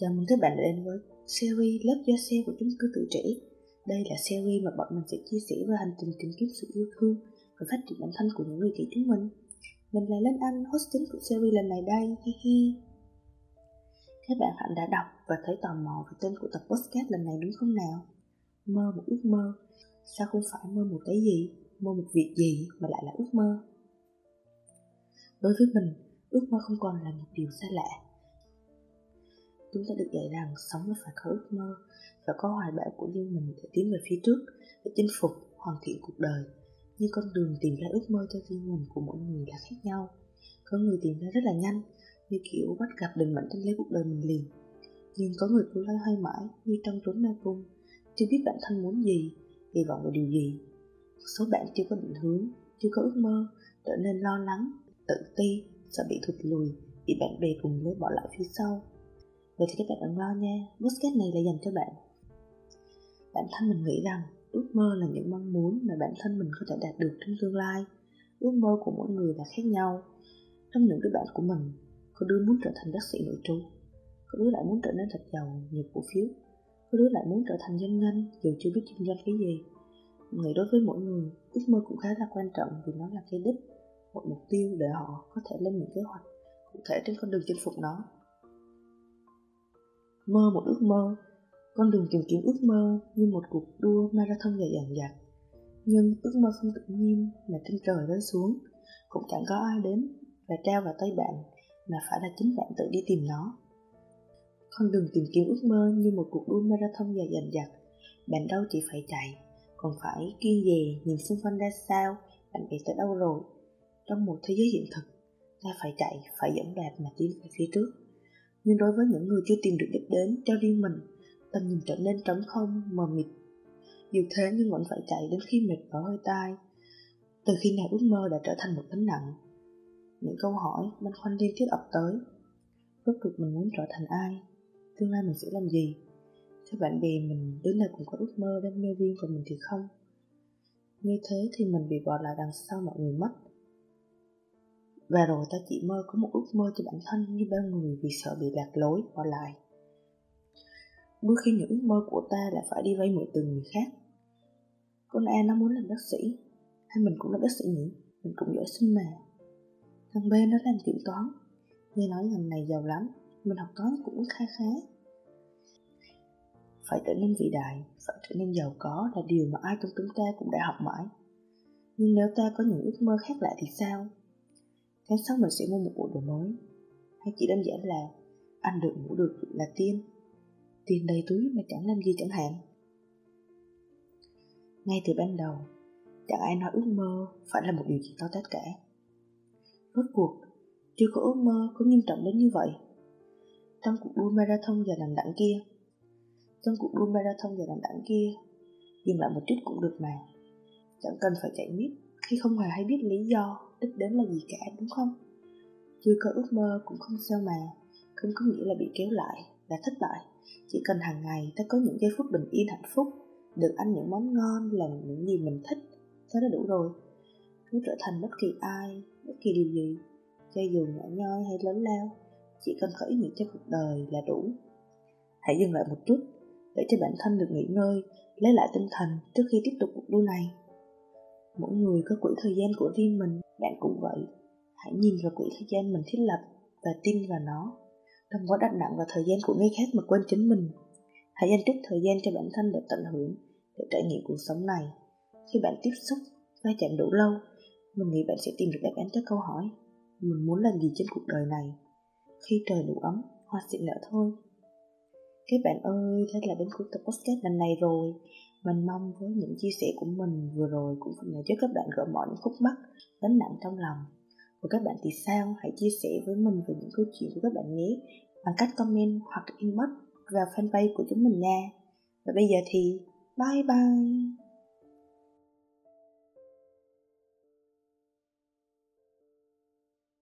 Chào mừng các bạn đã đến với series lớp do xe của chúng cư tự trẻ. Đây là series mà bọn mình sẽ chia sẻ về hành trình tìm kiếm sự yêu thương và phát triển bản thân của những người trẻ chúng mình. Mình là Lên Anh, host chính của series lần này đây, hi hi. Các bạn hẳn đã đọc và thấy tò mò về tên của tập podcast lần này đúng không nào? Mơ một ước mơ, sao không phải mơ một cái gì, mơ một việc gì mà lại là ước mơ? Đối với mình, ước mơ không còn là một điều xa lạ Chúng ta được dạy rằng sống là phải có ước mơ và có hoài bão của riêng mình để tiến về phía trước, để chinh phục, hoàn thiện cuộc đời. Nhưng con đường tìm ra ước mơ cho riêng mình của mỗi người là khác nhau. Có người tìm ra rất là nhanh, như kiểu bắt gặp định mệnh trên lấy cuộc đời mình liền. Nhưng có người cứ loay hoay mãi như trong trốn mê cung, chưa biết bản thân muốn gì, kỳ vọng vào điều gì. số bạn chưa có định hướng, chưa có ước mơ, trở nên lo lắng, tự ti, sợ bị thụt lùi, bị bạn bè cùng lối bỏ lại phía sau Vậy thì các bạn đừng lo nha, podcast này là dành cho bạn. Bản thân mình nghĩ rằng ước mơ là những mong muốn mà bản thân mình có thể đạt được trong tương lai. Ước mơ của mỗi người là khác nhau. Trong những đứa bạn của mình, có đứa muốn trở thành bác sĩ nội trú, có đứa lại muốn trở nên thật giàu nhiều cổ phiếu, có đứa lại muốn trở thành doanh nhân dù chưa biết kinh doanh cái gì. Mình nghĩ đối với mỗi người, ước mơ cũng khá là quan trọng vì nó là cái đích, một mục tiêu để họ có thể lên những kế hoạch cụ thể trên con đường chinh phục nó mơ một ước mơ. Con đường tìm kiếm ước mơ như một cuộc đua marathon dài dằng dặc. Nhưng ước mơ không tự nhiên mà trên trời rơi xuống. Cũng chẳng có ai đến và trao vào tay bạn mà phải là chính bạn tự đi tìm nó. Con đường tìm kiếm ước mơ như một cuộc đua marathon dài dằng dặc. Bạn đâu chỉ phải chạy, còn phải kiên dè nhìn xung quanh ra sao, bạn bị tới đâu rồi. Trong một thế giới hiện thực, ta phải chạy, phải dẫn đạp mà tiến về phía trước nhưng đối với những người chưa tìm được đích đến cho riêng mình, tầm nhìn trở nên trống không, mờ mịt. Dù thế nhưng vẫn phải chạy đến khi mệt và hơi tai. Từ khi nào ước mơ đã trở thành một gánh nặng? Những câu hỏi băn khoăn liên tiếp ập tới. Rốt cuộc mình muốn trở thành ai? Tương lai mình sẽ làm gì? Theo bạn bè mình, đứa nào cũng có ước mơ đam mê riêng của mình thì không? Như thế thì mình bị bỏ lại đằng sau mọi người mất và rồi ta chỉ mơ có một ước mơ cho bản thân như bao người vì sợ bị lạc lối bỏ lại. Đôi khi những ước mơ của ta là phải đi vay mượn từ người khác. Con A nó muốn làm bác sĩ, hay mình cũng là bác sĩ nhỉ? Mình cũng giỏi sinh mà. Thằng B nó làm kiểm toán, nghe nói ngành này giàu lắm, mình học toán cũng khá khá. Phải trở nên vĩ đại, phải trở nên giàu có là điều mà ai trong chúng ta cũng đã học mãi. Nhưng nếu ta có những ước mơ khác lạ thì sao? Tháng sau mình sẽ mua một bộ đồ mới. Hay chỉ đơn giản là ăn được ngủ được là tiên. Tiền đầy túi mà chẳng làm gì chẳng hạn. Ngay từ ban đầu, chẳng ai nói ước mơ phải là một điều gì to tát cả. Rốt cuộc, chưa có ước mơ có nghiêm trọng đến như vậy. Trong cuộc đua marathon giờ đằng đẵng kia, trong cuộc đua marathon giờ đằng đẵng kia, dừng lại một chút cũng được mà. Chẳng cần phải chạy miết khi không hề hay biết lý do đích đến là gì cả, đúng không? Chưa có ước mơ cũng không sao mà, không có nghĩa là bị kéo lại là thất bại. Chỉ cần hàng ngày ta có những giây phút bình yên hạnh phúc, được ăn những món ngon, làm những gì mình thích thế là đủ rồi. Cứ trở thành bất kỳ ai, bất kỳ điều gì, cho dù nhỏ nhoi hay lớn lao, chỉ cần có ý nghĩa cho cuộc đời là đủ. Hãy dừng lại một chút, để cho bản thân được nghỉ ngơi, lấy lại tinh thần trước khi tiếp tục cuộc đua này mỗi người có quỹ thời gian của riêng mình. Bạn cũng vậy. Hãy nhìn vào quỹ thời gian mình thiết lập và tin vào nó. Đừng có đặt nặng vào thời gian của người khác mà quên chính mình. Hãy dành chút thời gian cho bản thân để tận hưởng, để trải nghiệm cuộc sống này. Khi bạn tiếp xúc va chạm đủ lâu, mình nghĩ bạn sẽ tìm được đáp án cho câu hỏi, mình muốn làm gì trên cuộc đời này? Khi trời đủ ấm, hoa sẽ nở thôi. Các bạn ơi thế là đến cuối tập podcast lần này rồi mình mong với những chia sẻ của mình vừa rồi cũng phần nào giúp các bạn gỡ bỏ những khúc mắc, gánh nặng trong lòng. Và các bạn thì sao? Hãy chia sẻ với mình về những câu chuyện của các bạn nhé bằng cách comment hoặc inbox vào fanpage của chúng mình nha. Và bây giờ thì bye bye!